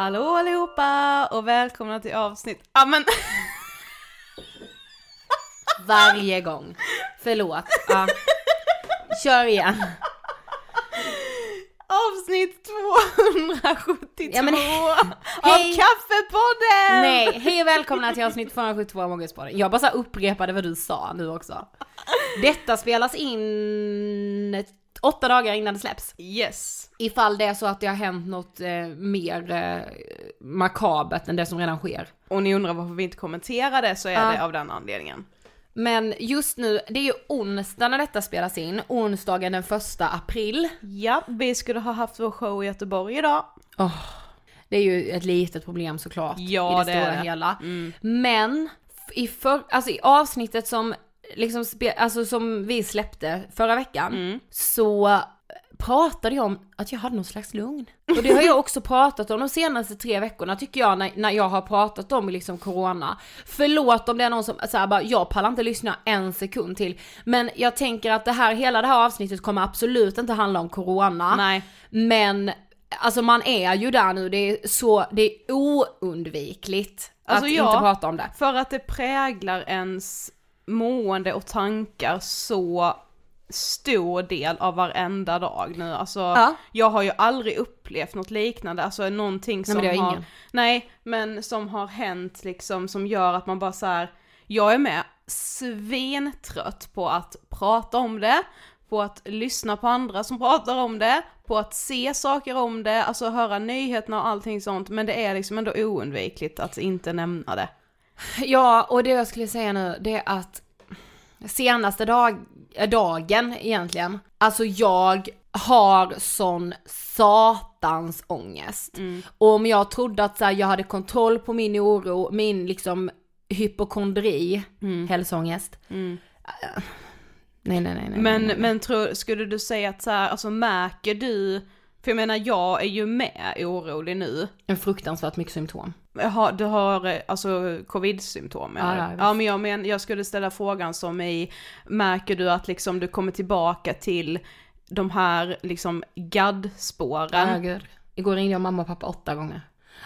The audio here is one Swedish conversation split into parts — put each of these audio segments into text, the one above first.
Hallå allihopa och välkomna till avsnitt... Ja men Varje gång. Förlåt. Ja. Kör igen. avsnitt 272 Ja, men- av Hej. Kaffepodden! Nej, hej och välkomna till avsnitt 272 av Mångadspodden. Jag bara så upprepade vad du sa nu också. Detta spelas in åtta dagar innan det släpps. Yes. Ifall det är så att det har hänt något eh, mer eh, makabert än det som redan sker. Och ni undrar varför vi inte kommenterar det så är Ja. det av den anledningen. Men just nu, det är ju onsdag när detta spelas in, onsdagen den första april. Ja, vi skulle ha haft vår show i Göteborg idag. Det är ju ett litet problem såklart Ja, i det, det är stora det. hela. Mm. Men i, för, alltså i avsnittet som, liksom spe, alltså som vi släppte förra veckan Mm. så pratade jag om att jag hade någon slags lugn. Och det har jag också pratat om de senaste tre veckorna tycker jag när, när jag har pratat om liksom corona. Förlåt om det är någon som säger bara, jag pallar inte lyssna en sekund till. Men jag tänker att det här, hela det här avsnittet kommer absolut inte handla om corona. Nej. Men alltså man är ju där nu, det är så, det är oundvikligt Alltså, att ja. inte prata om det. För att det präglar ens mående och tankar så stor del av varenda dag nu. Alltså, Ja. jag har ju aldrig upplevt något liknande, alltså någonting som har har, ingen. nej, men som har hänt liksom som gör att man bara så här. jag är med svintrött på att prata om det, på att lyssna på andra som pratar om det, på att se saker om det, alltså höra nyheterna och allting sånt, men det är liksom ändå oundvikligt att inte nämna det. Ja, och det jag skulle säga nu, det är att senaste dag, äh, dagen egentligen, alltså jag har sån satans ångest. Och om jag trodde att så här, jag hade kontroll på min oro, min liksom hypokondri, hälsoångest. Äh, Nej, nej, nej, nej. Men, nej, nej. men tror, skulle du säga att så här, alltså märker du, för jag menar jag är ju med orolig nu. En fruktansvärt mycket symptom. Har, du har eh, alltså covid-symptom eller? ja, ja men jag, men jag skulle ställa frågan som i, märker du att liksom du kommer tillbaka till de här liksom gaddspåren? Ja, gud. Igår ringde jag mamma och pappa åtta gånger.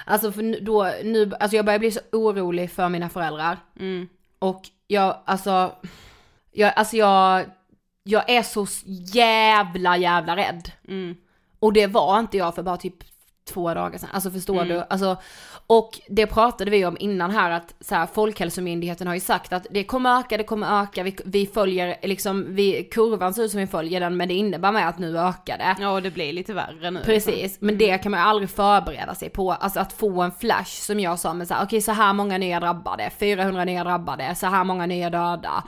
Alltså för då, nu, alltså jag börjar bli så orolig för mina föräldrar. Mm. Och jag, alltså, jag, alltså jag, jag är så jävla jävla rädd. Mm. Och det var inte jag för bara typ två dagar sedan. Alltså förstår Mm. du? Alltså, och det pratade vi om innan här att så här, Folkhälsomyndigheten har ju sagt att det kommer öka, det kommer öka, vi, vi följer liksom, vi, kurvan ser ut som vi följer den men det innebär med att nu ökar det. Ja och det blir lite värre nu. Precis, men det kan man ju aldrig förbereda sig på. Alltså att få en flash som jag sa med så här, okej så här många nya drabbade, 400 nya drabbade, så här många nya döda.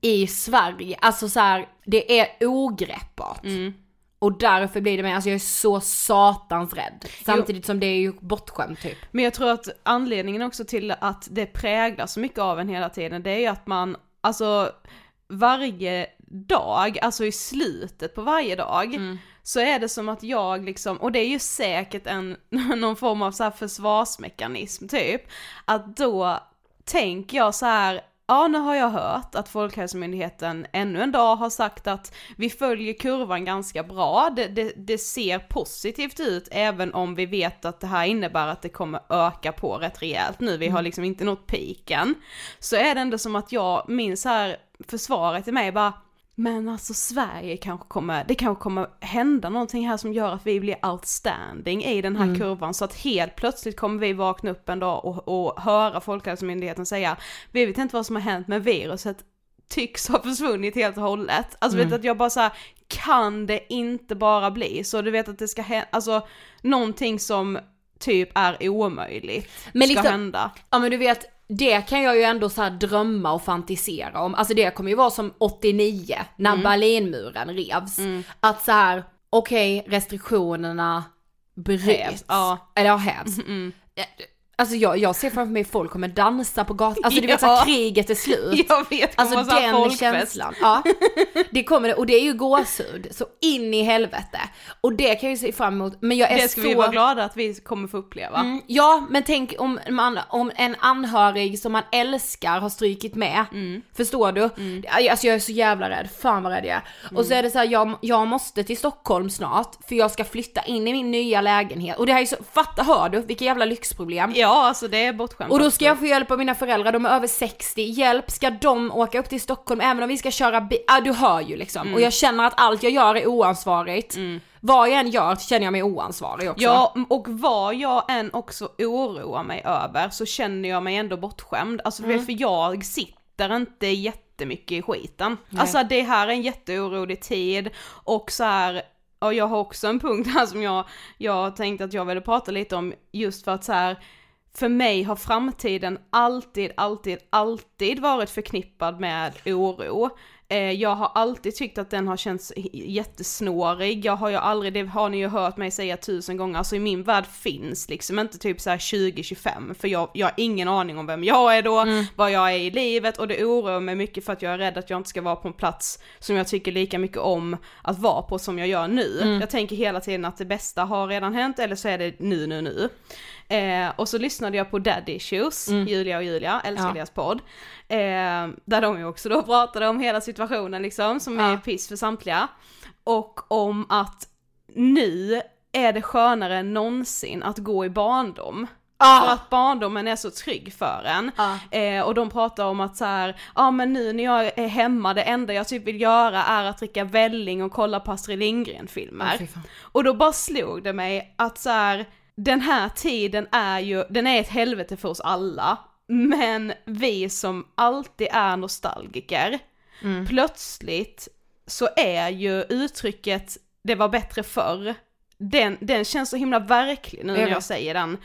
I Sverige, alltså så här, det är ogreppbart. Och därför blir det med, alltså jag är så satans rädd. Samtidigt som det är ju bortskämt typ. Men jag tror att anledningen också till att det präglar så mycket av en hela tiden, det är ju att man, alltså varje dag, alltså i slutet på varje dag, så är det som att jag liksom, och det är ju säkert en, någon form av så försvarsmekanism typ, att då tänker jag så här. Ja, nu har jag hört att Folkhälsomyndigheten ännu en dag har sagt att vi följer kurvan ganska bra. Det, det, det ser positivt ut även om vi vet att det här innebär att det kommer öka på rätt rejält nu. Vi har liksom inte nått piken. Så är det ändå som att jag minns här försvaret i mig bara men alltså Sverige kanske kommer, det kanske kommer hända någonting här som gör att vi blir outstanding i den här kurvan så att helt plötsligt kommer vi vakna upp en dag och, och höra Folkhälsomyndigheten säga vi vet inte vad som har hänt men viruset tycks ha försvunnit helt och hållet. Alltså vet du att jag bara så här, kan det inte bara bli så? Du vet att det ska hända, alltså någonting som typ är omöjligt Men ska liksom- hända. Ja men du vet, det kan jag ju ändå så drömma och fantisera om. Alltså det kommer ju vara som 89 när Berlinmuren revs. Att så här, okej restriktionerna bryts. Hävs, ja. Eller ja, hävs. Alltså jag, jag ser framför mig folk kommer dansa på gatan, alltså du vet Ja. såhär kriget är slut. Jag vet, Alltså så den folkfest. känslan. Ja. Det kommer det, och det är ju gåshud, så in i helvete. Och det kan jag ju se fram emot, men jag är Det ska så... vi vara glada att vi kommer få uppleva. Mm, ja, men tänk om, man, om en anhörig som man älskar har strykit med. Förstår du? Alltså jag är så jävla rädd, fan vad rädd jag är. Och så är det så här, jag, jag måste till Stockholm snart, för jag ska flytta in i min nya lägenhet. Och det här är så, fatta, hör du vilka jävla lyxproblem? Ja, alltså det är bortskämt. Och då ska jag få hjälp av mina föräldrar, de är över 60, hjälp, ska de åka upp till Stockholm även om vi ska köra bil? Ja du hör ju liksom. Mm. Och jag känner att allt jag gör är oansvarigt. Vad jag än gör känner jag mig oansvarig också. Ja, och vad jag än också oroar mig över så känner jag mig ändå bortskämd. Alltså Mm. för jag sitter inte jättemycket i skiten. Alltså det här är en jätteorolig tid och så här. Och jag har också en punkt här som jag, jag tänkte att jag ville prata lite om just för att så här. För mig har framtiden alltid, alltid, alltid varit förknippad med oro. Eh, jag har alltid tyckt att den har känts jättesnårig, jag har ju aldrig, det har ni ju hört mig säga tusen gånger, alltså i min värld finns liksom inte typ så här 2025 för jag, jag har ingen aning om vem jag är då, vad jag är i livet och det oroar mig mycket för att jag är rädd att jag inte ska vara på en plats som jag tycker lika mycket om att vara på som jag gör nu. Jag tänker hela tiden att det bästa har redan hänt eller så är det nu, nu, nu. Eh, och så lyssnade jag på Daddy Issues, Julia och Julia, älskar Ja. deras podd. Eh, där de ju också då pratade om hela situationen liksom, som är Ja. piss för samtliga. Och om att nu är det skönare än någonsin att gå i barndom. Ah. För att barndomen är så trygg för en. Ah. Eh, och de pratar om att så ja men nu när jag är hemma, det enda jag typ vill göra är att dricka välling och kolla på Astrid Lindgren-filmer. Fan. och då bara slog det mig att så här, den här tiden är ju, den är ett helvete för oss alla. Men vi som alltid är nostalgiker, Mm. plötsligt så är ju uttrycket det var bättre förr, den, den känns så himla verklig nu när jag säger den.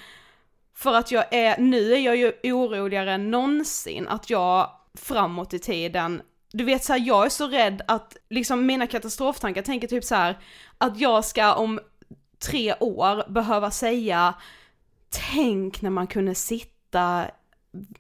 För att jag är, nu är jag ju oroligare än någonsin att jag framåt i tiden, du vet så här, jag är så rädd att liksom mina katastroftankar tänker typ så här att jag ska om tre år behöva säga tänk när man kunde sitta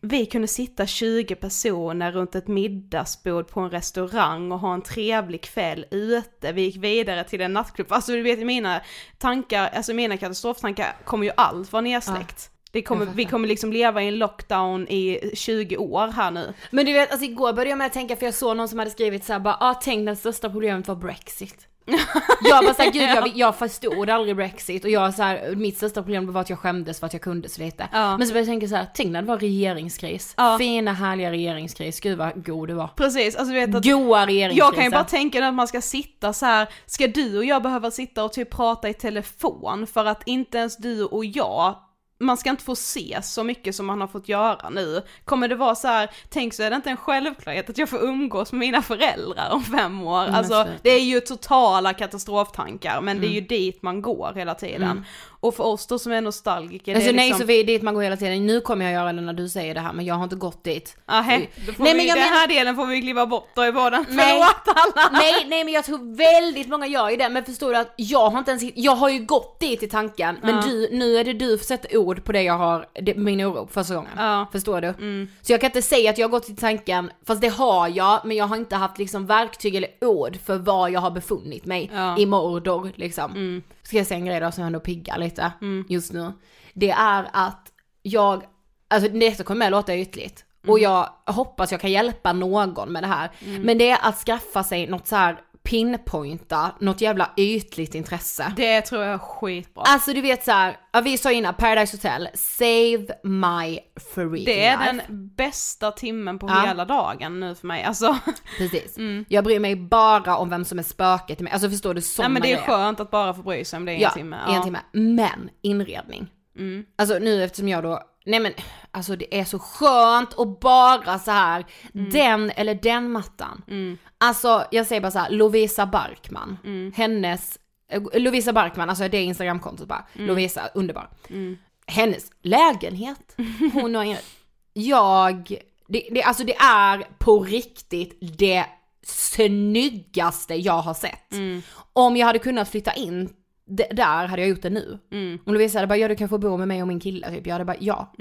vi kunde sitta 20 personer runt ett middagsbord på en restaurang och ha en trevlig kväll ute. Vi gick vidare till en nattklubb. Alltså du vet mina tankar, alltså mina katastroftankar kommer ju allt vara nedsläckt. Det kommer, vi kommer liksom leva i en lockdown i 20 år här nu. Men du vet, alltså igår började jag med att tänka, för jag såg någon som hade skrivit såhär bara, ah tänk det största problemet var Brexit. jag bara såhär, gud jag, jag förstod aldrig Brexit och jag såhär, mitt största problem var att jag skämdes för att jag kunde så lite. Ja. Men så började jag tänka såhär, tänk när det var regeringskris. Ja. Fina härliga regeringskris, gud vad god du var. Precis, alltså du vet att Goa regeringskrisen. Jag kan ju bara tänka när man ska sitta så här. ska du och jag behöva sitta och typ prata i telefon för att inte ens du och jag man ska inte få se så mycket som man har fått göra nu. Kommer det vara så här, tänk så är det inte en självklarhet att jag får umgås med mina föräldrar om fem år. Mm, alltså det är ju totala katastroftankar men det är ju dit man går hela tiden. Och för oss då som är nostalgiker, Alltså det är nej liksom... Sofie, dit man går hela tiden. Nu kommer jag göra det när du säger det här, men jag har inte gått dit. Ahä, då får Nej, vi, men jag den här delen får vi kliva bort då i båden. Nej. Nej, nej men jag tror väldigt många gör ju det, men förstår du att jag har inte ens, jag har ju gått dit i tanken, men Ja. du, nu är det du som sätter ord på det jag har, det, min oro första gången. Ja. Förstår du? Så jag kan inte säga att jag har gått i tanken, fast det har jag, men jag har inte haft liksom verktyg eller ord för var jag har befunnit mig Ja. i Mordor liksom. Ska jag säga en grej då som ändå piggar lite just nu? Det är att jag, alltså detta kommer med låta ytligt. Och jag hoppas jag kan hjälpa någon med det här. Men det är att skaffa sig något så här pinpointa, något jävla ytligt intresse. Det tror jag är skitbra. Alltså du vet så här, ja, vi sa innan Paradise Hotel, save my freaking Det är life. den bästa timmen på Ja. hela dagen nu för mig. Alltså, Precis. Jag bryr mig bara om vem som är spöket i mig. Alltså förstår du sådana nej men det är grejer. skönt att bara få bry sig om det i en ja, timme. i en timme. Men inredning. Mm. Alltså nu eftersom jag då, nej men alltså det är så skönt att bara så här Mm. den eller den mattan. Alltså jag säger bara så här, Lovisa Barkman, Mm. hennes, eh, Lovisa Barkman, alltså det är instagramkontot bara, Mm. Lovisa, underbar. Hennes lägenhet, hon har inrett, jag, det, det, alltså det är på riktigt det snyggaste jag har sett. Mm. Om jag hade kunnat flytta in där hade jag gjort det nu. Mm. Om Lovisa hade bara, ja du kan få bo med mig och min kille typ. Jag hade bara, ja.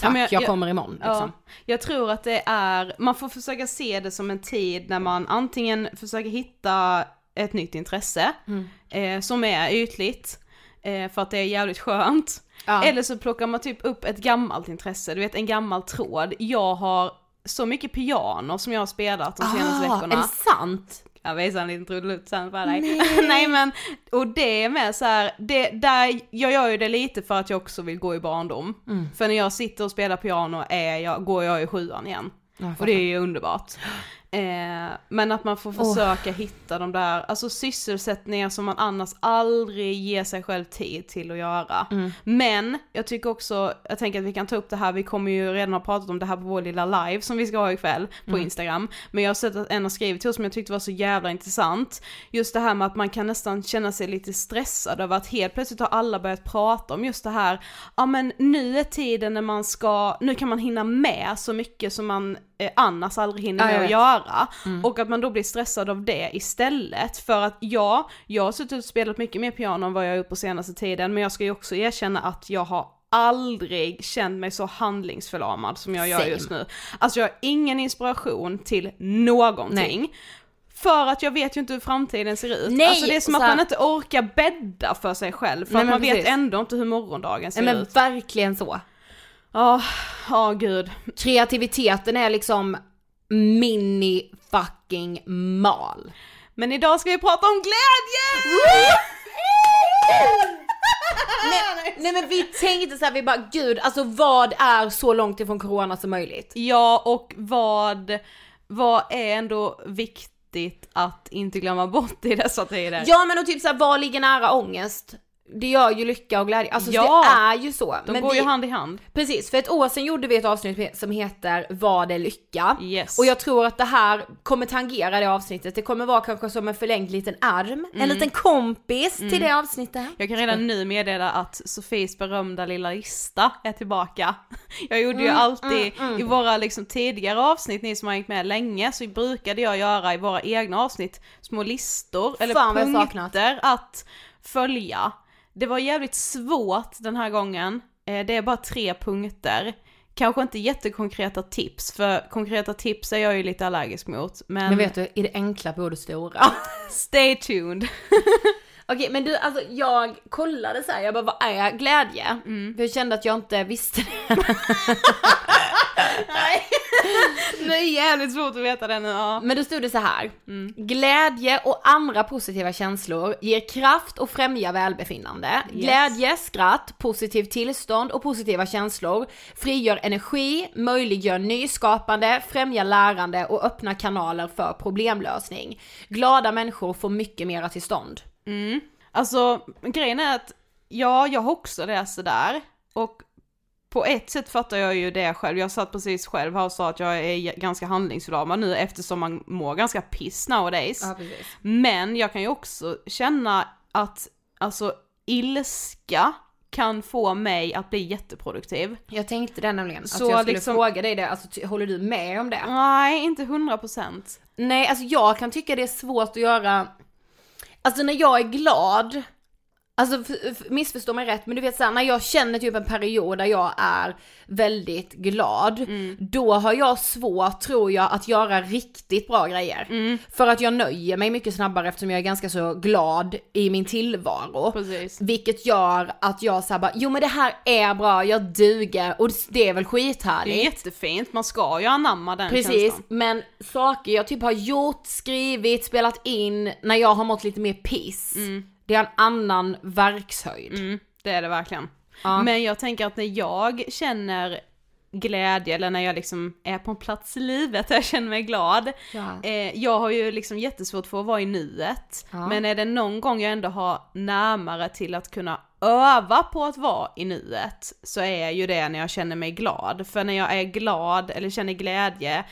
Tack, Ja, jag- jag- kommer imorgon liksom. Ja, jag tror att det är, man får försöka se det som en tid när man antingen försöker hitta ett nytt intresse Mm. eh, som är ytligt eh, för att det är jävligt skönt. Ja. Eller så plockar man typ upp ett gammalt intresse, du vet en gammal tråd. Jag har så mycket piano som jag har spelat de senaste ah, veckorna. är det sant? Jag visar en liten trudelutt sen för dig. Nej. men, och det är med så här, det, där, jag gör ju det lite för att jag också vill gå i barndom. Mm. För när jag sitter och spelar piano är jag, går jag i sjuan igen. Ja, och det är ju underbart. Eh, men att man får försöka hitta de där, alltså sysselsättningar som man annars aldrig ger sig själv tid till att göra. Mm. Men jag tycker också, jag tänker att vi kan ta upp det här, vi kommer ju redan ha pratat om det här på vår lilla live som vi ska ha ikväll på Mm. Instagram. Men jag har sett att en har skrivit till oss som jag tyckte var så jävla intressant. Just det här med att man kan nästan känna sig lite stressad över att helt plötsligt har alla börjat prata om just det här, ja men nu är tiden när man ska, nu kan man hinna med så mycket som man annars aldrig hinner med jag att vet. göra. Och att man då blir stressad av det istället. För att ja, jag har suttit och spelat mycket mer piano än vad jag har gjort på senaste tiden, men jag ska ju också erkänna att jag har aldrig känt mig så handlingsförlamad som jag gör Same. just nu. Alltså jag har ingen inspiration till någonting. För att jag vet ju inte hur framtiden ser ut. Nej, alltså det är som att här- man inte orkar bädda för sig själv, för Nej, att men man vet precis. ändå inte hur morgondagen ser Nej men ut. verkligen så. Ja, ja gud. Kreativiteten är liksom mini fucking mal. Men idag ska vi prata om glädje! nej, nej men vi tänkte så här, vi bara gud, alltså vad är så långt ifrån corona som möjligt? Ja, och vad, vad är ändå viktigt att inte glömma bort i dessa tider? Ja men och typ såhär, vad ligger nära ångest? Det gör ju lycka och glädje, alltså Ja. det är ju så. De men går vi, ju hand i hand. Precis, för ett år sedan gjorde vi ett avsnitt som heter Vad är lycka? Yes. Och jag tror att det här kommer tangera det avsnittet, det kommer vara kanske som en förlängd liten arm, en liten kompis till det avsnittet. Mm. Jag kan redan nu meddela att Sofies berömda lilla lista är tillbaka. Jag gjorde Mm, ju alltid i våra liksom tidigare avsnitt, ni som har hängt med länge, så brukade jag göra i våra egna avsnitt små listor eller Fan, punkter att följa. Det var jävligt svårt den här gången, Eh, det är bara tre punkter. Kanske inte jättekonkreta tips, för konkreta tips är jag ju lite allergisk mot. Men, Men vet du, i det enkla bor det stora. stay tuned. Okej men du alltså jag kollade så här, jag bara vad är glädje? Mm. För jag kände att jag inte visste det. Det är jävligt svårt att veta det nu. Ja. Men då stod det så här. Glädje och andra positiva känslor ger kraft och främjar välbefinnande. Glädje, skratt, positivt tillstånd och positiva känslor frigör energi, möjliggör nyskapande, främjar lärande och öppnar kanaler för problemlösning. Glada människor får mycket mera till stånd. Alltså grejen är att, ja jag har också det sådär. Och på ett sätt fattar jag ju det själv. Jag satt precis själv här och sa att jag är ganska handlingsförlamad nu eftersom man mår ganska piss nowadays. precis. Men jag kan ju också känna att, alltså ilska kan få mig att bli jätteproduktiv. Jag tänkte det nämligen, att Så jag skulle liksom- fråga dig det, alltså håller du med om det? Nej, inte hundra procent. Nej, alltså jag kan tycka det är svårt att göra, alltså när jag är glad, alltså missförstå mig rätt, men du vet såhär när jag känner typ en period där jag är väldigt glad, då har jag svårt tror jag att göra riktigt bra grejer. För att jag nöjer mig mycket snabbare eftersom jag är ganska så glad i min tillvaro. Precis. Vilket gör att jag såhär bara, jo men det här är bra, jag duger och det är väl Det skithärligt. är jättefint, man ska ju anamma den Precis, känslan. men saker jag typ har gjort, skrivit, spelat in när jag har mått lite mer piss. Det är en annan verkshöjd. Mm, det är det verkligen. Ja. Men jag tänker att när jag känner glädje eller när jag liksom är på en plats i livet där jag känner mig glad. Ja. Eh, jag har ju liksom jättesvårt för att vara i nuet. Ja. Men är det någon gång jag ändå har närmare till att kunna öva på att vara i nuet så är ju det när jag känner mig glad. För när jag är glad eller känner glädje,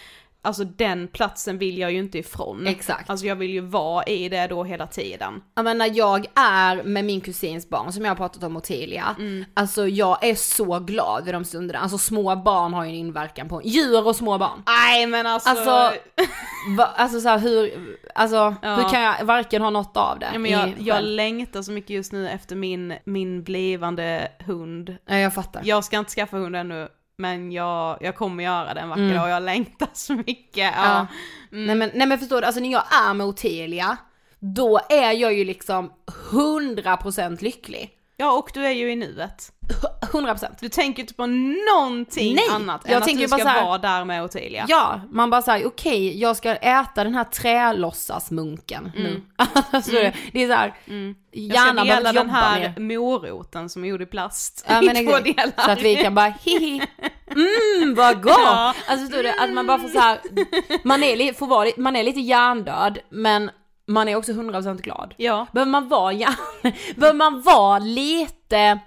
alltså den platsen vill jag ju inte ifrån. Exakt. Alltså jag vill ju vara i det då hela tiden. Men när jag är med min kusins barn som jag har pratat om Ottilia, alltså jag är så glad i de stunderna. Alltså små barn har ju en inverkan på djur och små barn. Nej men alltså... Alltså, va, alltså så här, hur, alltså Ja. hur kan jag varken ha något av det? Ja, men jag, jag längtar så mycket just nu efter min, min blivande hund. ja, jag fattar. Jag ska inte skaffa hund ännu, men jag, jag kommer göra det en vacker Mm. dag och jag längtar så mycket. Ja. Ja. Nej, men, nej men förstår du, alltså när jag är med Ottilia, då är jag ju liksom 100% lycklig. Ja, och du är ju i nuet. 100%. Du tänker inte på någonting Nej, annat jag än att tänker du bara ska här- vara där med Ottilia. Ja, man bara säger okej, jag ska äta den här trälåtsasmunken nu. alltså, det är såhär, Mm. Jag hjärnan ska dela den här mer. moroten som är gjord i plast Ja, men i två delar. Så att vi kan bara hihi, mm vad gott! Ja. Alltså förstår du, att man bara får så här, man är, li- får vara, li- man är lite hjärndöd men man är också 100% glad. Ja. Behöver man vara hjärn, behöver man vara lite,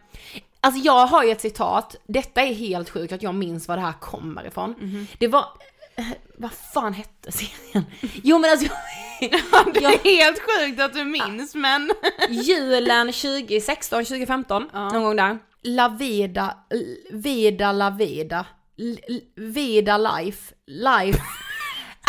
alltså jag har ju ett citat, detta är helt sjukt att jag minns var det här kommer ifrån. Mhm. Det var, vad fan hette serien? Jo men alltså, Det jag, är helt sjukt att du minns men... julen 2016, 2015, någon gång där. La vida, vida la vida, vida life, life.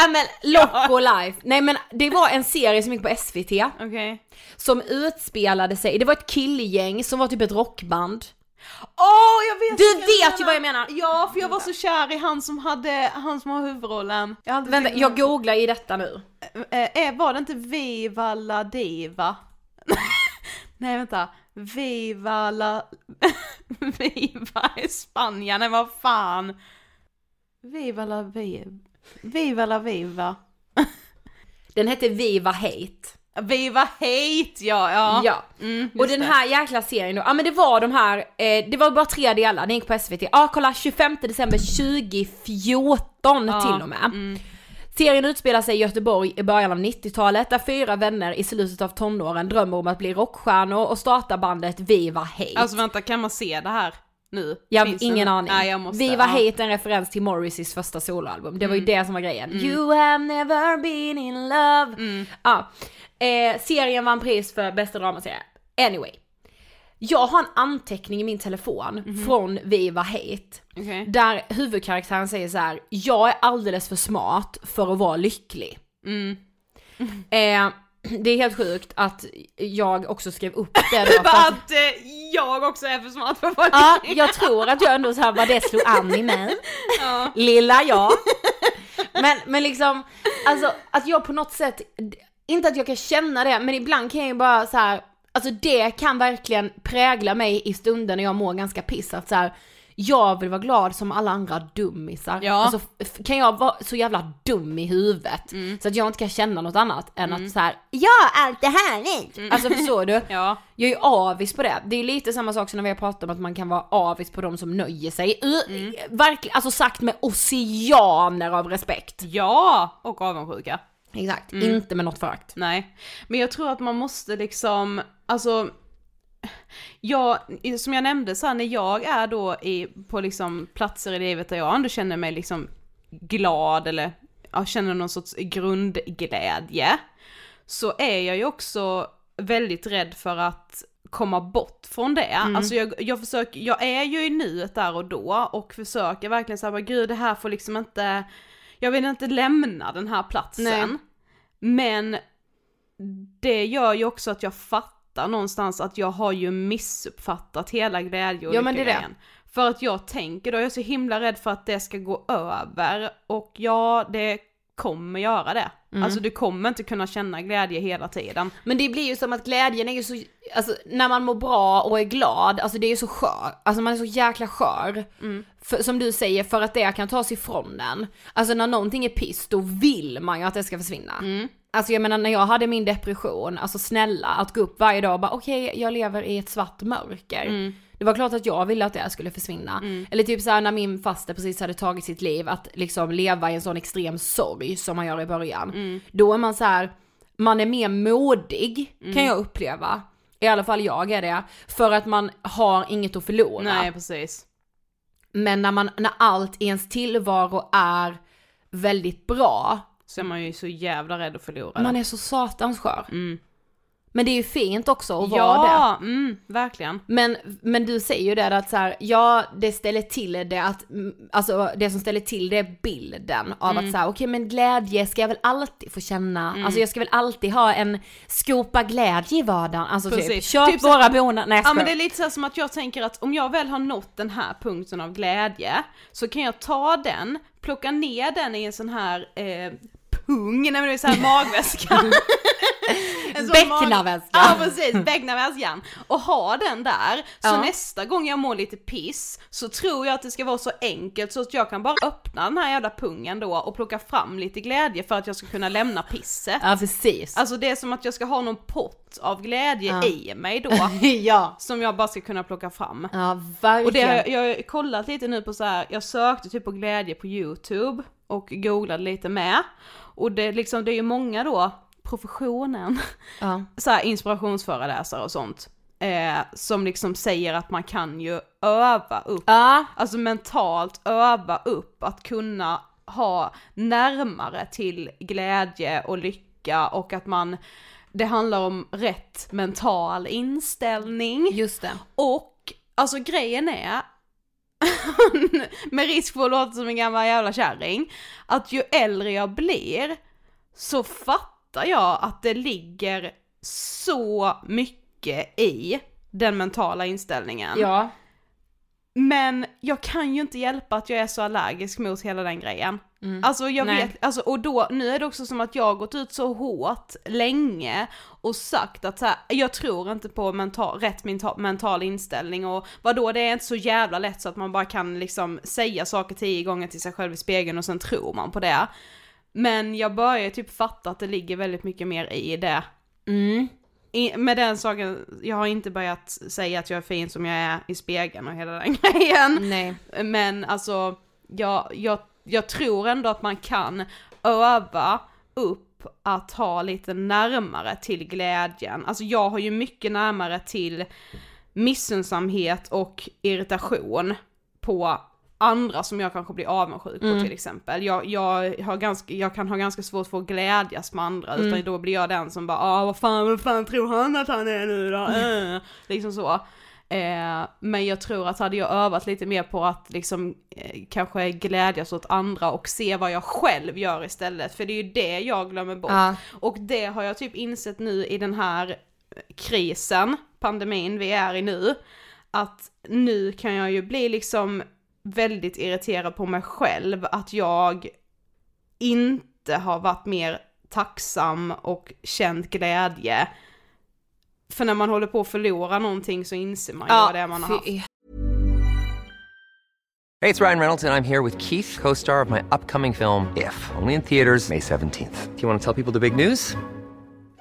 Ja men Loco life. Nej men det var en serie som gick på SVT Okej. som utspelade sig, det var ett killgäng som var typ ett rockband. Åh jag vet Du vet ju vad jag menar! Ja, för jag var så kär i han som hade, han som har huvudrollen. Jag Vänta, jag googlar i detta nu. Eh, var det inte Viva la Diva? Nej vänta, Viva la... Viva Spanien, nej vad fan. Viva la Viva. Viva la Viva. Den hette Viva Hate. Viva Hate, ja, ja. Ja. Mm, och den här jäkla serien då, ja men det var de här, eh, det var bara tre delar, den gick på SVT. Ja kolla 25 december 2014 Ja, till och med. mm. Serien utspelar sig i Göteborg i början av 90-talet där fyra vänner i slutet av tonåren drömmer om att bli rockstjärnor och starta bandet Viva Hate. Alltså vänta, kan man se det här nu? jag har ingen det? aning. Nej, måste, Viva ja. Hate en referens till Morrissey's första soloalbum, det var ju Mm. det som var grejen. You have never been in love. Mm. Ja. Eh, serien vann pris för bästa dramaserie. Anyway. Jag har en anteckning i min telefon Mhm. från Viva Hate. Okej. Där huvudkaraktären säger så här: jag är alldeles för smart för att vara lycklig. Mm. Eh, det är helt sjukt att jag också skrev upp det då. För att- att eh, jag också är för smart för vara Ja, jag tror att jag ändå så här, vad det slog an i mig. Ja. Lilla jag. Men, men liksom, alltså att jag på något sätt, inte att jag kan känna det, men ibland kan jag ju bara så här, alltså det kan verkligen prägla mig i stunder när jag mår ganska piss, att så här, jag vill vara glad som alla andra dummisar. Ja. Alltså kan jag vara så jävla dum i huvudet Mm. så att jag inte kan känna något annat än att så här, ja allt är härligt! Alltså förstår du? Mm. Ja. Jag är ju avis på det. Det är lite samma sak som när vi har pratat om att man kan vara avis på de som nöjer sig. Mm. Verkligen, alltså sagt med oceaner av respekt. Ja, och avundsjuka. Exakt, Mm. inte med något förakt. Nej, men jag tror att man måste liksom, alltså, jag, som jag nämnde så här, när jag är då i, på liksom platser i livet där jag ändå känner mig liksom glad eller jag känner någon sorts grundglädje, så är jag ju också väldigt rädd för att komma bort från det. Alltså jag, jag försöker, jag är ju i nuet där och då och försöker verkligen säga, gud det här får liksom inte, jag vill inte lämna den här platsen. Nej. Men det gör ju också att jag fattar någonstans att jag har ju missuppfattat hela glädje och Ja, men det är det. För att jag tänker då, jag är så himla rädd för att det ska gå över och ja, det kommer göra det. Mm. Alltså du kommer inte kunna känna glädje hela tiden. Men det blir ju som att glädjen är ju så, alltså när man mår bra och är glad, alltså det är ju så skör, alltså man är så jäkla skör. För, som du säger, för att det kan tas ifrån en. Alltså när någonting är piss, då vill man ju att det ska försvinna. Alltså jag menar när jag hade min depression, alltså snälla att gå upp varje dag och bara okej jag lever i ett svart mörker. Det var klart att jag ville att det skulle försvinna. Eller typ såhär när min faster precis hade tagit sitt liv, att liksom leva i en sån extrem sorg som man gör i början. Då är man så här, man är mer modig kan jag uppleva. I alla fall jag är det. För att man har inget att förlora. Nej precis. Men när, man, när allt i ens tillvaro är väldigt bra, Så är man ju så jävla rädd att förlora man är så satans skör. Mm. Men det är ju fint också att vara det. Ja, mm, verkligen. Men, men du säger ju det att så här, ja det ställer till det att, mm, alltså det som ställer till det är bilden av Mm. att säga okej men glädje ska jag väl alltid få känna, alltså jag ska väl alltid ha en skopa glädje i vardagen, alltså typ Precis. köp Typ så- våra bonar, nej Ja men det är lite så här som att jag tänker att om jag väl har nått den här punkten av glädje så kan jag ta den, plocka ner den i en sån här eh, pung, nej men det är så här magväska. En sån mag- Becknarväska. Ja precis, becknarväskan. Och ha den där, så Ja. nästa gång jag mår lite piss så tror jag att det ska vara så enkelt så att jag kan bara öppna den här jävla pungen då och plocka fram lite glädje för att jag ska kunna lämna pisset. Ja precis. Alltså det är som att jag ska ha någon pott av glädje Ja. i mig då. ja. som jag bara ska kunna plocka fram. Ja Och det verkligen. har jag, jag har kollat lite nu på så här. jag sökte typ på glädje på youtube och googlade lite med. Och det, liksom, det är ju många då, professionen, ja. så här inspirationsföreläsare och sånt. Eh, som liksom säger att man kan ju öva upp, ja, alltså mentalt öva upp att kunna ha närmare till glädje och lycka och att man, det handlar om rätt mental inställning. just det. Och alltså grejen är, med risk för att låta som en gammal jävla kärring, att ju äldre jag blir så fattar jag att det ligger så mycket i den mentala inställningen. Ja. Men jag kan ju inte hjälpa att jag är så allergisk mot hela den grejen. Alltså jag Nej. vet, alltså, och då, nu är det också som att jag har gått ut så hårt länge och sagt att så här, jag tror inte på mental, rätt mental, mental inställning och vadå det är inte så jävla lätt så att man bara kan liksom säga saker tio gånger till sig själv i spegeln och sen tror man på det. Men jag börjar typ fatta att det ligger väldigt mycket mer i det Mm. I, med den saken, jag har inte börjat säga att jag är fin som jag är i spegeln och hela den grejen. Nej. Men alltså, jag, jag, jag tror ändå att man kan öva upp att ha lite närmare till glädjen. Alltså jag har ju mycket närmare till missunnsamhet och irritation på andra som jag kanske blir avundsjuk på Mm. till exempel. Jag, jag, har ganska, jag kan ha ganska svårt för att glädjas med andra Mm. utan då blir jag den som bara ah vad fan, vad fan tror han att han är nu då? Äh. liksom så. Eh, men jag tror att hade jag övat lite mer på att liksom eh, kanske glädjas åt andra och se vad jag själv gör istället, för det är ju det jag glömmer bort. Ja. Och det har jag typ insett nu i den här krisen, pandemin vi är i nu, att nu kan jag ju bli liksom väldigt irriterad på mig själv att jag inte har varit mer tacksam och känt glädje. För när man håller på att förlora någonting så inser man ju vad det är man har haft. fy- Hey, it's Ryan Reynolds, and I'm here with Keith, co star of my upcoming film, If, only in theaters, May 17th. Do you want to tell people the big news?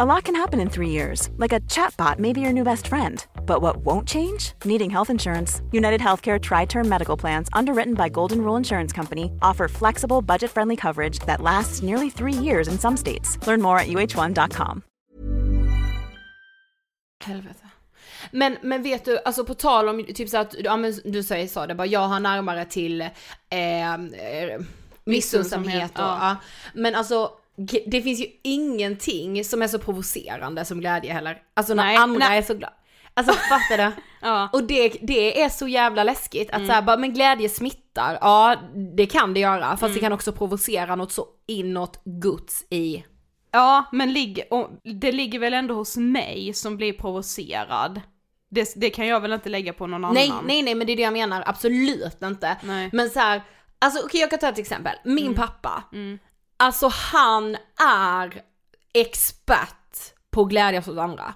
A lot can happen in three years, like a chatbot may be your new best friend. But what won't change? Needing health insurance. United Healthcare Tri Term Medical Plans, underwritten by Golden Rule Insurance Company, offer flexible, budget friendly coverage that lasts nearly three years in some states. Learn more at uh1.com. Helvete. Men, men vet du, alltså på tal om typ så att, ja men du säger så det bara, jag har närmare till eh, eh, missunnsamhet och, Ja. ja. Men alltså, det finns ju ingenting som är så provocerande som glädje heller. Alltså när Nej, andra nej. är så glada. Alltså fattar du? Ja. Och det, det är så jävla läskigt att så här, bara, men glädje smittar, ja det kan det göra, fast det kan också provocera något så inåt guds i. Ja, men ligg, det ligger väl ändå hos mig som blir provocerad. Det, det kan jag väl inte lägga på någon Nej, annan? nej, nej, men det är det jag menar, absolut inte. Nej. Men så här, alltså okej jag kan ta ett exempel. Min Mm. pappa, alltså han är expert på att glädjas åt andra.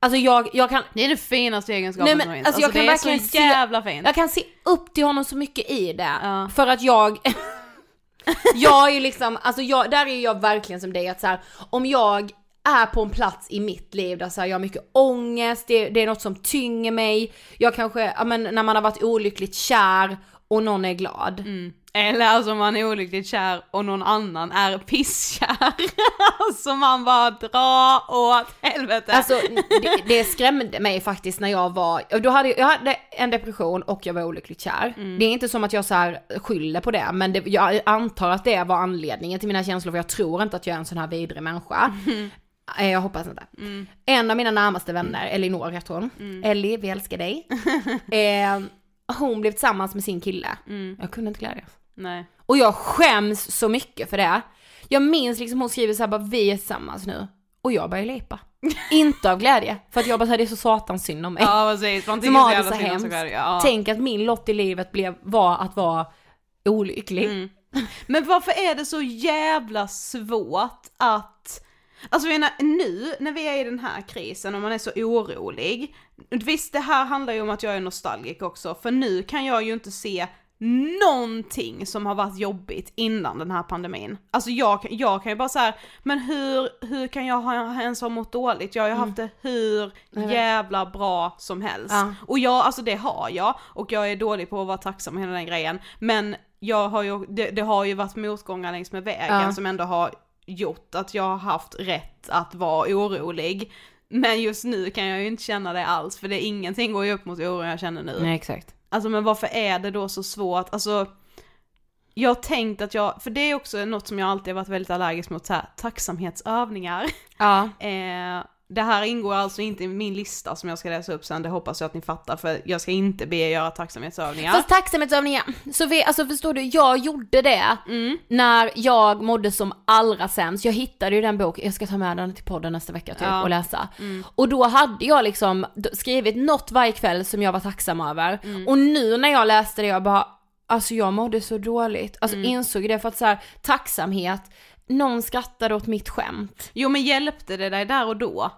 Alltså jag, jag kan, Det är den finaste egenskapen nej som men finns. alltså jag kan det är verkligen så se, jävla fint. jag kan se upp till honom så mycket i det. Ja. För att jag, jag är ju liksom, alltså jag, där är jag verkligen som dig att så här, om jag är på en plats i mitt liv där så här, jag har mycket ångest, det, det är något som tynger mig, jag kanske, ja men när man har varit olyckligt kär och någon är glad. Eller alltså man är olyckligt kär och någon annan är pisskär. så man bara dra åt helvete. Alltså det, det skrämde mig faktiskt när jag var, då hade, jag hade en depression och jag var olyckligt kär. Det är inte som att jag så här skyller på det, men det, jag antar att det var anledningen till mina känslor för jag tror inte att jag är en sån här vidrig människa. Eh, Jag hoppas inte. En av mina närmaste vänner, Elinor heter hon. Ellie, vi älskar dig. eh, hon blev tillsammans med sin kille. Jag kunde inte glädjas. Nej. Och jag skäms så mycket för det. Jag minns liksom hon skriver så här bara vi är tillsammans nu. Och jag börjar lepa. inte av glädje, för att jag bara säger det är så satans synd om mig. Ja precis, man tycker så jävla synd om sig. Ja. Tänk att min lott i livet blev, var att vara olycklig. Mm. Men varför är det så jävla svårt att Alltså menar, nu när vi är i den här krisen och man är så orolig, visst det här handlar ju om att jag är nostalgisk också, för nu kan jag ju inte se någonting som har varit jobbigt innan den här pandemin. Alltså jag, kan- jag kan ju bara säga, men hur, hur kan jag ha, ens ha mått dåligt? Jag har ju haft det hur jävla bra som helst. Ja. Och jag, alltså det har jag, och jag är dålig på att vara tacksam och hela den grejen, men jag har ju, det, det har ju varit motgångar längs med vägen Ja. som ändå har gjort att jag har haft rätt att vara orolig. Men just nu kan jag ju inte känna det alls, för det är ingenting går ju upp mot oron jag känner nu. Nej exakt. Alltså men varför är det då så svårt? Alltså jag har tänkt att jag, för det är också något som jag alltid har varit väldigt allergisk mot, så här, tacksamhetsövningar. Ja. Eh, det här ingår alltså inte i min lista som jag ska läsa upp sen, det hoppas jag att ni fattar, för jag ska inte be er göra tacksamhetsövningar. Fast tacksamhetsövningar, så vi, alltså förstår du, jag gjorde det när jag mådde som allra sämst. Jag hittade ju den boken, jag ska ta med den till podden nästa vecka typ Ja. och läsa. Och då hade jag liksom skrivit något varje kväll som jag var tacksam över. Och nu när jag läste det jag bara, alltså jag mådde så dåligt. Alltså insåg det för att så här, tacksamhet, någon skrattade åt mitt skämt. Jo men hjälpte det dig där och då?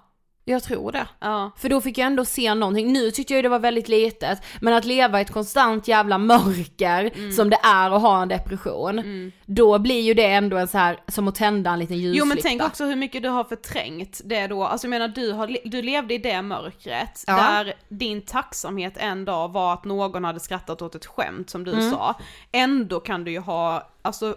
Jag tror det. Ja. För då fick jag ändå se någonting. Nu tyckte jag ju det var väldigt litet, men att leva i ett konstant jävla mörker som det är att ha en depression, då blir ju det ändå en så här som att tända en liten ljuslykta. Jo men tänk också hur mycket du har förträngt det då, alltså jag menar du, har, du levde i det mörkret Ja. där din tacksamhet en dag var att någon hade skrattat åt ett skämt som du Mm. sa. Ändå kan du ju ha, alltså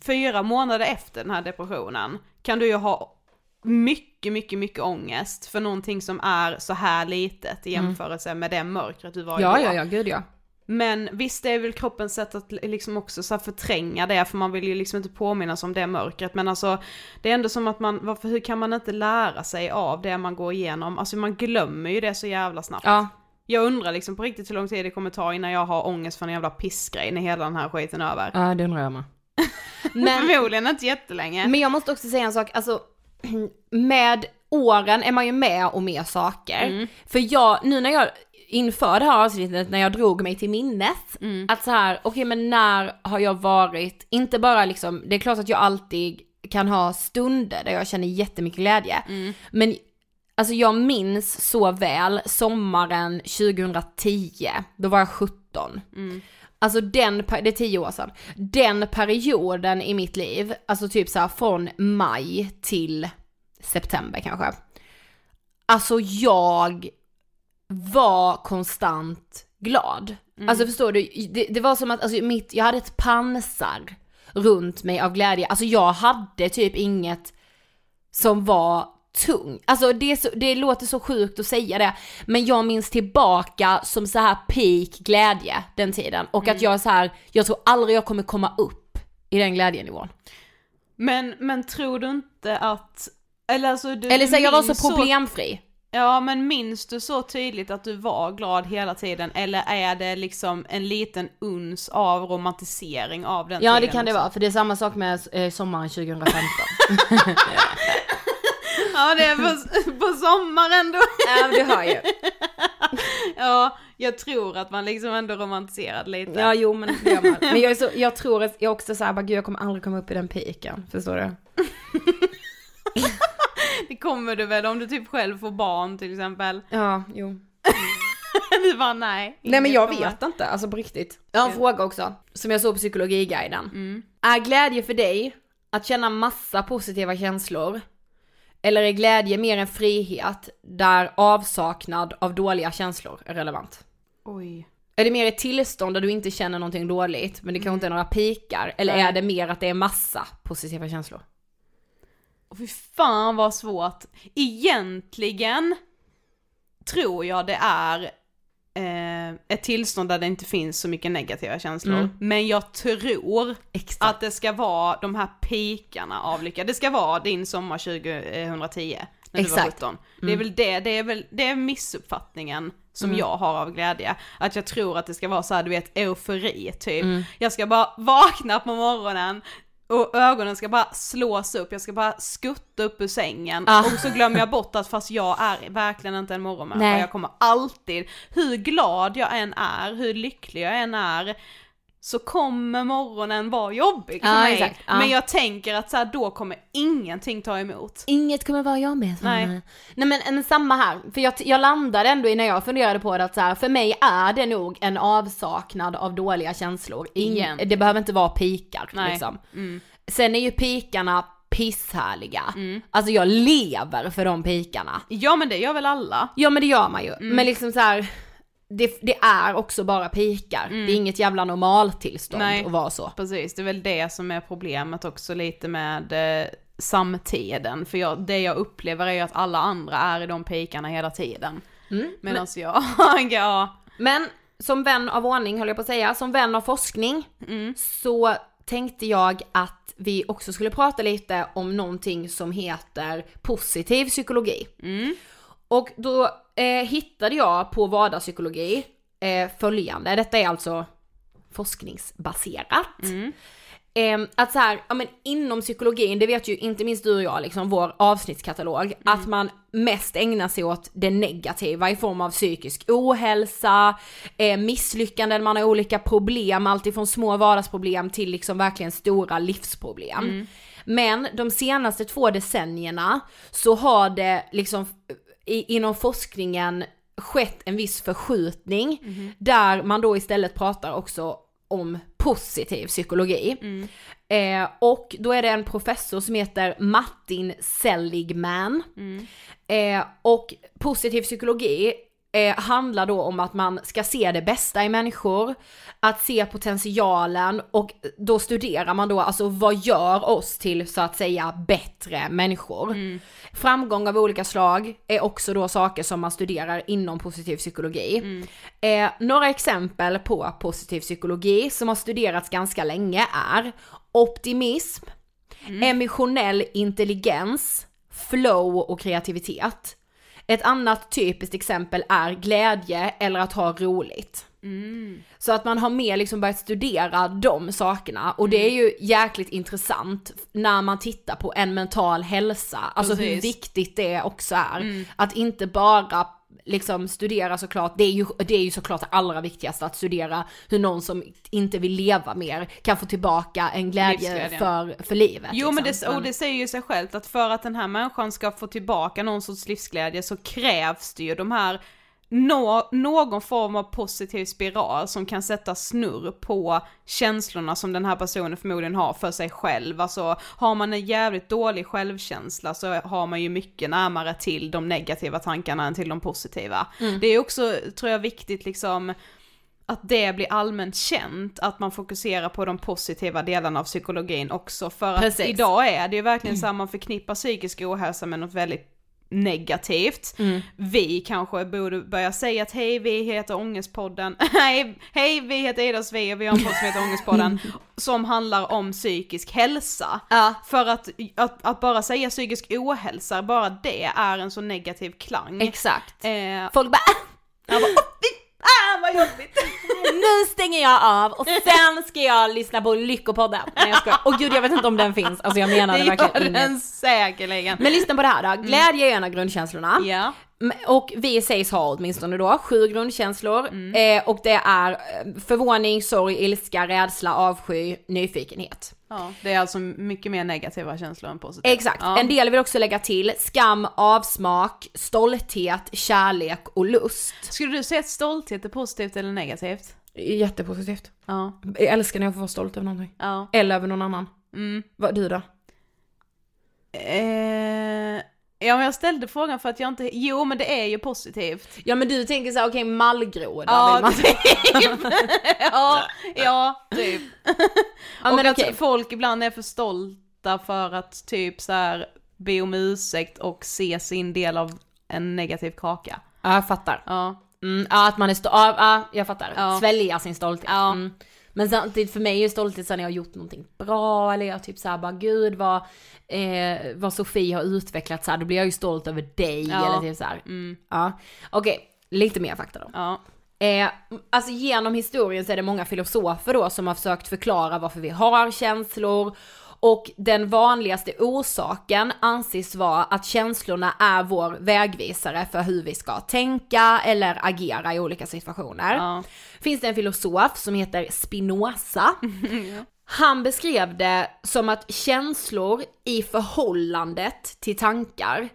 fyra månader efter den här depressionen kan du ju ha mycket, mycket, mycket ångest för någonting som är så här litet i jämförelse med det mörkret du var i Mm. Ja, då. ja, ja, gud ja. Men visst det är väl kroppens sätt att liksom också så förtränga det för man vill ju liksom inte påminnas om det mörkret men alltså det är ändå som att man, varför, hur kan man inte lära sig av det man går igenom? Alltså man glömmer ju det så jävla snabbt. Ja, Jag undrar liksom på riktigt hur lång tid det kommer ta innan jag har ångest för en jävla pissgrej när hela den här skiten är över. ja det undrar jag med. Men, Förmodligen inte jättelänge. men jag måste också säga en sak, alltså med åren är man ju med om mer saker. Mm. För jag, nu när jag inför det här avsnittet, när jag drog mig till minnet, Mm. att så här, okej men när har jag varit, inte bara liksom, det är klart att jag alltid kan ha stunder där jag känner jättemycket glädje, Mm. men alltså jag minns så väl sommaren 2010, då var jag 17. Alltså den, det är tio år sedan, den perioden i mitt liv, alltså typ så här från maj till september kanske. Alltså jag var konstant glad. Alltså förstår du, det, det var som att alltså mitt, jag hade ett pansar runt mig av glädje. Alltså jag hade typ inget som var tung. Alltså det, så, det låter så sjukt att säga det, men jag minns tillbaka som så här peak glädje den tiden. Och att jag så här, jag tror aldrig jag kommer komma upp i den glädjenivån. Men, men tror du inte att, eller alltså du Eller så jag var så problemfri. Ja men minns du så tydligt att du var glad hela tiden eller är det liksom en liten uns av romantisering av den Ja det tiden kan det också? vara, för det är samma sak med eh, sommaren 2015. Ja det är på, på sommaren då. ja du hör ju. Ja, jag tror att man liksom ändå romantiserade lite. Ja jo men det gör man. Men jag, är så, jag tror att jag också såhär, bara gud jag kommer aldrig komma upp i den piken, förstår du? Det kommer du väl om du typ själv får barn till exempel. Ja, jo. Du bara nej. Nej men jag kommer. vet inte, alltså på riktigt. Jag har en fråga också, som jag såg på psykologiguiden. Är glädje för dig att känna massa positiva känslor? Eller är glädje mer en frihet där avsaknad av dåliga känslor är relevant? Oj. Är det mer ett tillstånd där du inte känner någonting dåligt, men det kanske inte är några pikar? Eller Nej. är det mer att det är massa positiva känslor? Och fy fan vad svårt. Egentligen tror jag det är eh, ett tillstånd där det inte finns så mycket negativa känslor. Mm. Men jag tror Exakt. att det ska vara de här pikarna av lycka. Det ska vara din sommar 2010 när du var Exakt. 17. Det är väl det, det är väl, det är missuppfattningen som jag har av glädje. Att jag tror att det ska vara så här, du vet, eufori typ. Jag ska bara vakna på morgonen och ögonen ska bara slås upp, jag ska bara skutta upp ur sängen. Ah. och så glömmer jag bort att fast jag är verkligen inte en morgonmänniska, jag kommer alltid, hur glad jag än är, hur lycklig jag än är, så kommer morgonen vara jobbig för Ja, mig. exakt. Ja. Men jag tänker att så här, då kommer ingenting ta emot. Inget kommer vara jag med. Nej. Nej men, men samma här, för jag, jag landade ändå i när jag funderade på det att så här, för mig är det nog en avsaknad av dåliga känslor. Ing, Igen. det behöver inte vara pikar Nej. liksom. Mm. Sen är ju pikarna pisshärliga. Alltså jag lever för de pikarna. Ja men det gör väl alla? Ja men det gör man ju. Mm. Men liksom så här. Det, det är också bara pikar. Det är inget jävla normaltillstånd Mm. Nej. att vara så. Precis, det är väl det som är problemet också lite med eh, samtiden. För jag, det jag upplever är ju att alla andra är i de pikarna hela tiden. Mm. Medan jag, ja, Men som vän av ordning höll jag på att säga, som vän av forskning så tänkte jag att vi också skulle prata lite om någonting som heter positiv psykologi. Och då eh, hittade jag på vardagspsykologi eh, följande, detta är alltså forskningsbaserat. Eh, att så här, ja men inom psykologin, det vet ju inte minst du och jag liksom, vår avsnittskatalog, att man mest ägnar sig åt det negativa i form av psykisk ohälsa, eh, misslyckanden, man har olika problem, alltifrån små vardagsproblem till liksom verkligen stora livsproblem. Men de senaste två decennierna så har det liksom i, inom forskningen skett en viss förskjutning där man då istället pratar också om positiv psykologi. Eh, och då är det en professor som heter Martin Seligman. Eh, och positiv psykologi eh, handlar då om att man ska se det bästa i människor, att se potentialen och då studerar man då alltså vad gör oss till så att säga bättre människor. Framgång av olika slag är också då saker som man studerar inom positiv psykologi. Eh, några exempel på positiv psykologi som har studerats ganska länge är optimism, emotionell intelligens, flow och kreativitet. Ett annat typiskt exempel är glädje eller att ha roligt. Så att man har mer liksom börjat studera de sakerna och det är ju jäkligt intressant när man tittar på en mental hälsa, alltså hur Precis. viktigt det också är. Att inte bara liksom studera såklart, det är, ju, det är ju såklart det allra viktigaste att studera hur någon som inte vill leva mer kan få tillbaka en glädje för, för livet. Jo men det, liksom. och det säger ju sig självt att för att den här människan ska få tillbaka någon sorts livsglädje så krävs det ju de här nå, någon form av positiv spiral som kan sätta snurr på känslorna som den här personen förmodligen har för sig själv. Alltså har man en jävligt dålig självkänsla så har man ju mycket närmare till de negativa tankarna än till de positiva. Det är också, tror jag, viktigt liksom att det blir allmänt känt, att man fokuserar på de positiva delarna av psykologin också. För att Precis. idag är det ju verkligen så att man förknippar psykisk ohälsa med något väldigt negativt. Vi kanske borde börja säga att hej vi heter Ångestpodden, hej, hej vi heter Ida Sofie och vi har en podd som heter Ångestpodden som handlar om psykisk hälsa. Ja. För att, att, att bara säga psykisk ohälsa, bara det är en så negativ klang. Exakt. Eh, Folk bara jag bara, "Åh, fy, ah vad jobbigt! nu stänger jag av och sen ska jag lyssna på Lyckopodden. Nej jag skojar. Och gud jag vet inte om den finns, alltså jag menar det Det verkligen gör inget. den säkerligen. Men lyssna på det här då, glädje är en av grundkänslorna. Ja. Och vi sägs ha åtminstone då sju grundkänslor eh, och det är eh, förvåning, sorg, ilska, rädsla, avsky, nyfikenhet. ja, det är alltså mycket mer negativa känslor än positiva. Exakt, Ja. en del vill också lägga till skam, avsmak, stolthet, kärlek och lust. Skulle du säga att stolthet är positivt eller negativt? Jättepositivt. Ja. Jag älskar när jag får vara stolt över någonting. Ja. Eller över någon annan. Mm. Vad du då? Eh, ja men jag ställde frågan för att jag inte, jo men det är ju positivt. Ja men du tänker såhär, okej mallgroda Ja, vill man typ. ja, ja, typ. Ja och att okej. folk ibland är för stolta för att typ så här be om ursäkt och se sin del av en negativ kaka. Ja jag fattar. Ja. Mm, ja att man är stolt, ja, ja jag fattar. Ja. Svälja sin stolthet. Ja. Mm. Men samtidigt för mig är ju stolthet så när jag har gjort någonting bra eller jag typ såhär bara gud vad, eh, vad Sofie har utvecklat så här, då blir jag ju stolt över dig Ja. eller typ såhär. Mm. Ja. Okej, lite mer fakta då. Ja. Eh, alltså genom historien så är det många filosofer då som har försökt förklara varför vi har känslor och den vanligaste orsaken anses vara att känslorna är vår vägvisare för hur vi ska tänka eller agera i olika situationer. Ja. Finns det en filosof som heter Spinoza. Han beskrev det som att känslor i förhållandet till tankar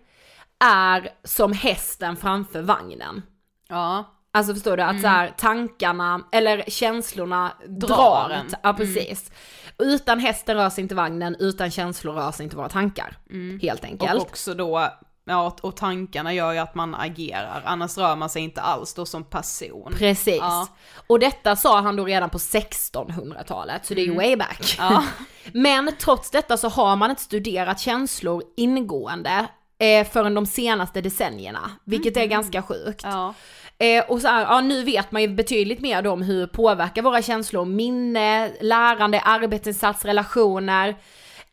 är som hästen framför vagnen. Ja. Alltså förstår du att så här, tankarna, eller känslorna drar. Drar en. Ja precis. Utan hästen rör sig inte vagnen, utan känslor rör sig inte våra tankar. Helt Och enkelt. också då, ja och tankarna gör ju att man agerar, annars rör man sig inte alls då som person. Precis. Ja. Och detta sa han då redan på 1600-talet, så det är ju way back. Ja. Men trots detta så har man inte studerat känslor ingående eh, förrän de senaste decennierna, vilket är ganska sjukt. Ja. Eh, och så här, ja nu vet man ju betydligt mer om hur påverkar våra känslor, minne, lärande, arbetsinsats, relationer.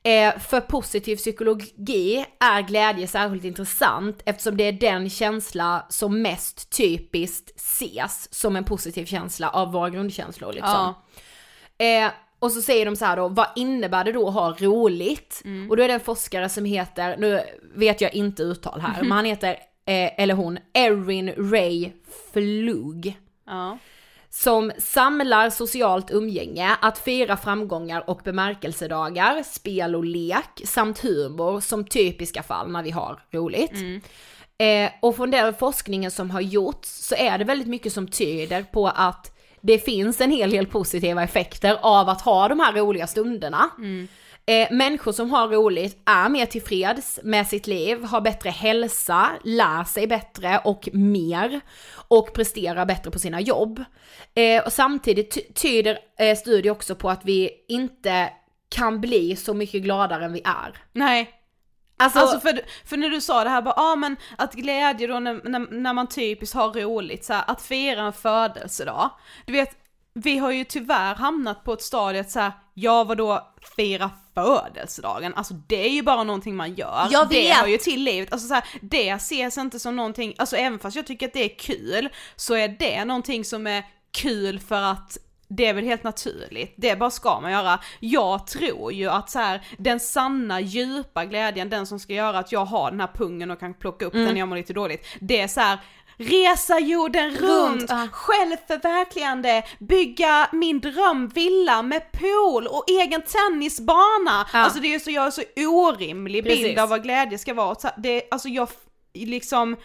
Eh, för positiv psykologi är glädje särskilt intressant eftersom det är den känsla som mest typiskt ses som en positiv känsla av våra grundkänslor liksom. Ja. Eh, och så säger de så här då, vad innebär det då att ha roligt? Och då är det en forskare som heter, nu vet jag inte uttal här, men han heter, eh, eller hon, Erin Ray Flug Ja. som samlar socialt umgänge, att fira framgångar och bemärkelsedagar, spel och lek samt humor som typiska fall när vi har roligt. Eh, och från den forskningen som har gjorts så är det väldigt mycket som tyder på att det finns en hel del positiva effekter av att ha de här roliga stunderna. Eh, människor som har roligt är mer tillfreds med sitt liv, har bättre hälsa, lär sig bättre och mer och presterar bättre på sina jobb. Eh, och samtidigt ty- tyder eh, studier också på att vi inte kan bli så mycket gladare än vi är. Nej. Alltså, Alltså för, för när du sa det här bara, ah, men att glädje då när, när, när man typiskt har roligt, så här, att fira en födelsedag. Du vet, vi har ju tyvärr hamnat på ett stadie att så här, ja vadå fira födelsedagen, alltså det är ju bara någonting man gör. Jag Det vet. hör ju till livet, alltså så här, det ses inte som någonting, alltså även fast jag tycker att det är kul, så är det någonting som är kul för att det är väl helt naturligt, det bara ska man göra. Jag tror ju att så här, den sanna djupa glädjen, den som ska göra att jag har den här pungen och kan plocka upp den när jag mår lite dåligt, det är så här. Resa jorden runt, Runt, ja. självförverkligande, bygga min drömvilla med pool och egen tennisbana. Ja. Alltså det är så, jag har så orimlig bild Precis. av vad glädje ska vara. Så det, alltså jag liksom,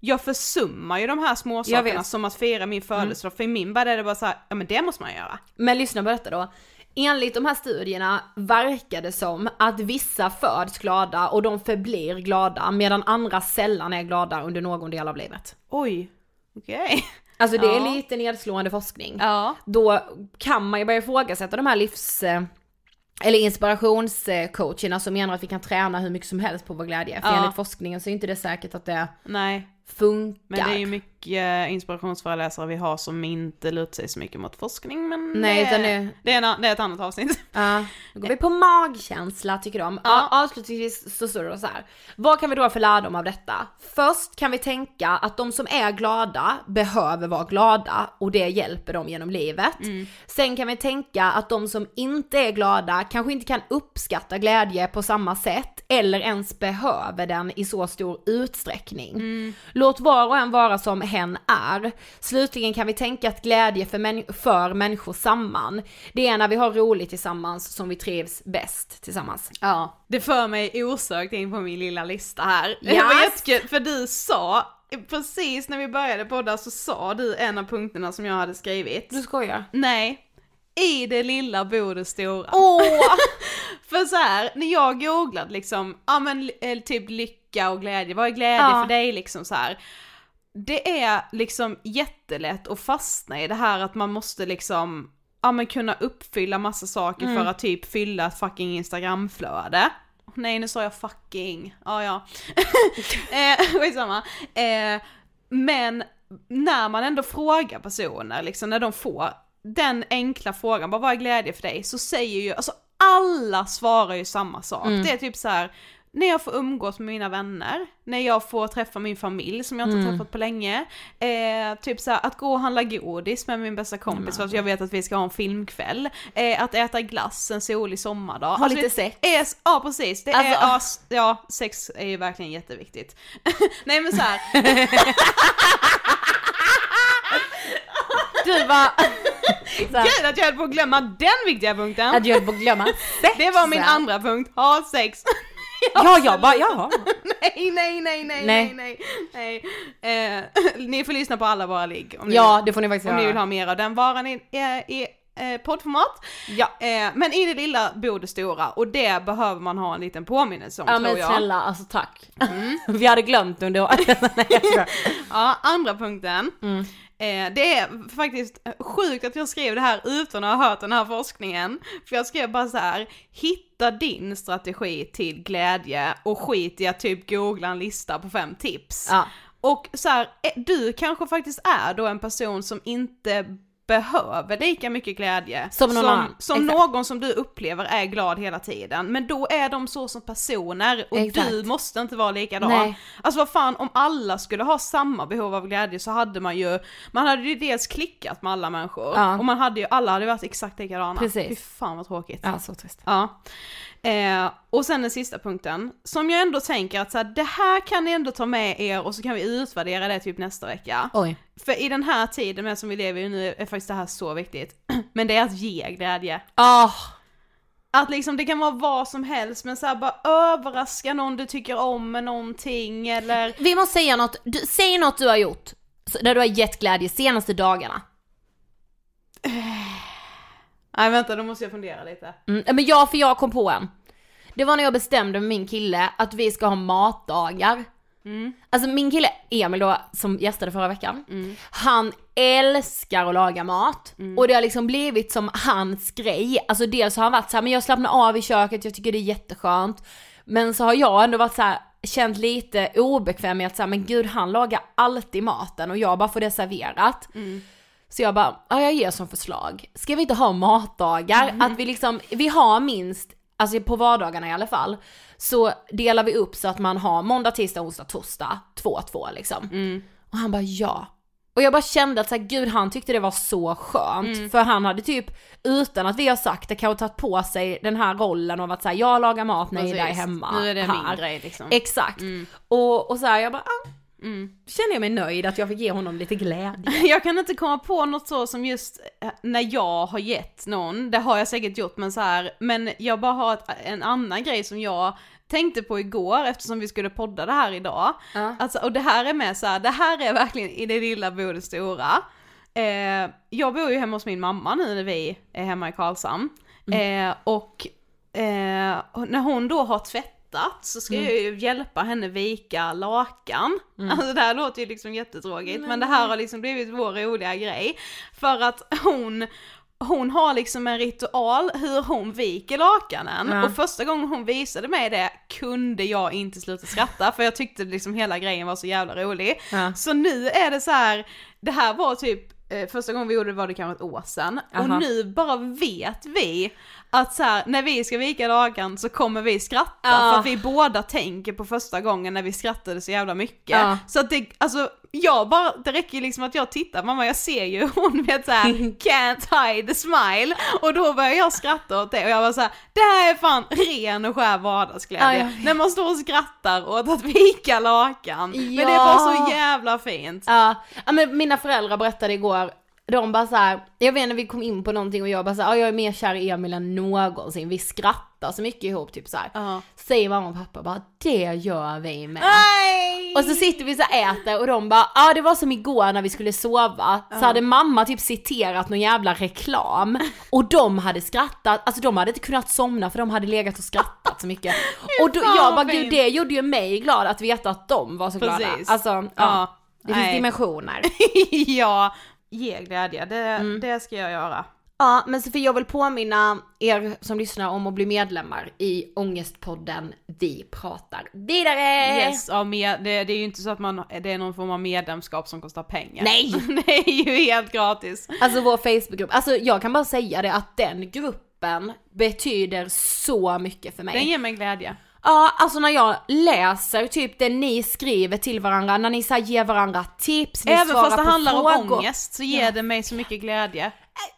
jag försummar ju de här små Jag sakerna vet. Mm. som att fira min födelsedag, för i min värld är det bara så här, ja men det måste man göra. Men lyssna på detta då. Enligt de här studierna verkar det som att vissa föds glada och de förblir glada medan andra sällan är glada under någon del av livet. Oj, okej. Alltså det är Ja. lite nedslående forskning. Ja. Då kan man ju börja ifrågasätta de här livs... Eller inspirationscoacherna som menar att vi kan träna hur mycket som helst på vår glädje. För Ja. enligt forskningen så är inte det säkert att det Nej, funkar. men det är ju mycket inspirationsföreläsare vi har som inte lutar sig så mycket mot forskning, men Nej, det, utan det- är, en, det är ett annat avsnitt. Ja, då går vi på magkänsla tycker de. Ja. Avslutningsvis så står det så här. Vad kan vi dra för lärdom av detta? Först kan vi tänka att de som är glada behöver vara glada och det hjälper dem genom livet. Sen kan vi tänka att de som inte är glada kanske inte kan uppskatta glädje på samma sätt eller ens behöver den i så stor utsträckning. Låt var och en vara som hen är. Slutligen kan vi tänka att glädje för, män- för människor samman. Det är när vi har roligt tillsammans som vi trivs bäst tillsammans. Ja, det för mig osökt in på min lilla lista här. Det Yes. var jättekul, för du sa, precis när vi började podda så sa du en av punkterna som jag hade skrivit. Du skojar? Nej, i det lilla bor det stora. Åh! För så här, när jag googlade liksom, ja men eh, typ lycka och glädje, vad är glädje Ja. för dig liksom så här. Det är liksom jättelätt att fastna i det här att man måste liksom, ja men kunna uppfylla massa saker för att typ fylla ett fucking instagramflöde. Nej nu sa jag fucking, ja ja. eh, skitsamma. Eh, men när man ändå frågar personer, liksom när de får den enkla frågan, bara vad är glädje för dig? Så säger ju, alltså alla svarar ju samma sak. Det är typ så här. När jag får umgås med mina vänner, när jag får träffa min familj som jag inte träffat på länge, eh, typ så här, att gå och handla godis med min bästa kompis för att jag vet att vi ska ha en filmkväll, eh, att äta glass en solig sommardag. Ha lite det sex. Är, ja precis, det Alltså- är, ja, ja sex är ju verkligen jätteviktigt. Nej men så här. Du var... Gud att jag höll på att glömma den viktiga punkten! Att jag höll på att glömma sex. Det var min andra punkt, ha sex. Ja, jag bara, jaha. nej, nej, nej, nej, Nej. nej, nej. Eh, ni får lyssna på alla våra ligg om, ni, Ja, det får ni faktiskt om ni göra. vill ha mer av den varan i, i, i eh, poddformat. Ja. Eh, men i det lilla bor det stora och det behöver man ha en liten påminnelse om Ja tror men jag. snälla, alltså tack. Vi hade glömt under skojar. Ja, andra punkten. Mm. Eh, det är faktiskt sjukt att jag skrev det här utan att ha hört den här forskningen. För jag skrev bara så här: hitta din strategi till glädje och skit i att typ googla en lista på fem tips. Ja. Och så här, eh, du kanske faktiskt är då en person som inte behöver lika mycket glädje Som någon som Exakt. någon som du upplever är glad hela tiden. Men då är de så som personer och Exakt. du måste inte vara likadan. Nej. Alltså vad fan, om alla skulle ha samma behov av glädje så hade man ju, man hade ju dels klickat med alla människor Ja. och man hade ju, alla hade varit exakt likadana. Precis. Fy fan vad tråkigt. Ja, så trist. Ja. Eh, och sen den sista punkten, som jag ändå tänker att så här, det här kan ni ändå ta med er och så kan vi utvärdera det typ nästa vecka. Oj. För i den här tiden med som vi lever i nu är faktiskt det här så viktigt. Men det är att ge glädje. Ah, Att liksom det kan vara vad som helst men så här, bara överraska någon du tycker om med någonting eller vi måste säga något, du, säg något du har gjort där du har gett glädje senaste dagarna. Nej vänta, då måste jag fundera lite. Mm, men jag, för jag kom på en. Det var när jag bestämde med min kille att vi ska ha matdagar. Alltså min kille Emil då, som gästade förra veckan, han älskar att laga mat. Och det har liksom blivit som hans grej. Alltså dels har han varit så här, men jag slappnar av i köket, jag tycker det är jätteskönt. Men så har jag ändå varit så här, känt lite obekväm med att säga men gud han lagar alltid maten och jag bara får det serverat. Så jag bara, ja jag ger som förslag, ska vi inte ha matdagar? Att vi liksom, vi har minst, alltså på vardagarna i alla fall, så delar vi upp så att man har måndag, tisdag, onsdag, torsdag, två, två liksom. Och han bara ja. Och jag bara kände att så här, gud han tyckte det var så skönt, för han hade typ, utan att vi har sagt det, kanske tagit på sig den här rollen av att säga jag lagar mat när Ida är hemma. Nu är det här. min grej liksom. Exakt. Och, och så här, jag bara, ah, känner jag mig nöjd att jag fick ge honom lite glädje. Jag kan inte komma på något så som just eh, när jag har gett någon, det har jag säkert gjort men så här, men jag bara har ett, en annan grej som jag tänkte på igår eftersom vi skulle podda det här idag. Ja. Alltså, och det här är med så här, det här är verkligen i det lilla bor det stora. Eh, jag bor ju hemma hos min mamma nu när vi är hemma i Karlshamn. Eh, och eh, när hon då har tvättat så ska jag ju hjälpa henne vika lakan. Alltså det här låter ju liksom jättetråkigt men det här har liksom blivit vår roliga grej. För att hon hon har liksom en ritual hur hon viker lakanen Ja. och första gången hon visade mig det kunde jag inte sluta skratta för jag tyckte liksom hela grejen var så jävla rolig. Ja. Så nu är det så här, det här var typ första gången vi gjorde det var det kanske ett år sedan Aha. och nu bara vet vi att så här, när vi ska vika lakan så kommer vi skratta Ja. för att vi båda tänker på första gången när vi skrattade så jävla mycket. Ja. Så att det, alltså jag bara, det räcker ju liksom att jag tittar, mamma jag ser ju hon vet såhär can't hide the smile och då börjar jag skratta åt det och jag var såhär, det här är fan ren och skär vardagsglädje. Ja, jag vet. när man står och skrattar åt att vika lakan. Men det är Ja. bara så jävla fint. Ja, ja men mina föräldrar berättade igår, de bara så här, jag vet när vi kom in på någonting och jag bara så här, ja, jag är mer kär i Emil än någonsin, vi skrattar så mycket ihop typ så här. Ja. Säger mamma och pappa bara, det gör vi med. Nej! Och så sitter vi så här äter och de bara, ja ah, det var som igår när vi skulle sova, så hade mamma typ citerat någon jävla reklam och de hade skrattat, alltså de hade inte kunnat somna för de hade legat och skrattat så mycket. Och då, jag bara gud det gjorde ju mig glad att veta att de var så glada. Precis. Alltså, ja. Ja. Det finns Nej. dimensioner. ja, ge glädje, det, Mm. det ska jag göra. Ja, men Sofie jag vill påminna er som lyssnar om att bli medlemmar i Ångestpodden Vi pratar vidare! Yes, ja, med, det, det är ju inte så att man, det är någon form av medlemskap som kostar pengar. Nej! det är ju helt gratis. Alltså vår Facebookgrupp, alltså jag kan bara säga det att den gruppen betyder så mycket för mig. Den ger mig glädje. Ja, alltså när jag läser typ det ni skriver till varandra, när ni så ger varandra tips, ni Även fast det handlar om frågor. ångest så ger det mig så mycket glädje.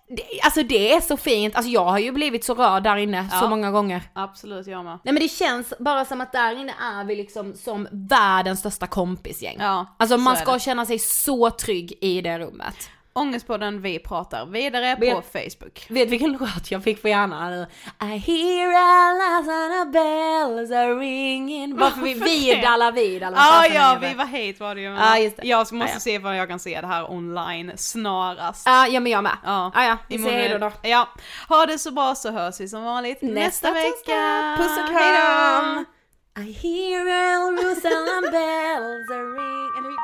Det, alltså det är så fint, alltså jag har ju blivit så rörd där inne så Ja. många gånger. Absolut, jag med. Nej men det känns bara som att där inne är vi liksom som världens största kompisgäng. Ja, alltså så man ska känna sig så trygg i det rummet. Ångestpodden Vi pratar vidare på Vet- Facebook. Vet vilken låt jag fick på hjärnan? I hear a last bells are ringing. Varför vi, vid alla vid alla Ah, ja, vi var hate var det ju. Ja, just det. Jag måste Ja, ja. se vad jag kan se det här online snarast. Ja, ja men jag med. Ja, ja, ja vi säger hejdå då. Ja, ha det så bra så hörs vi som vanligt nästa, vecka. torsdag. Puss och kram! I hear Jerusalem bells are ringing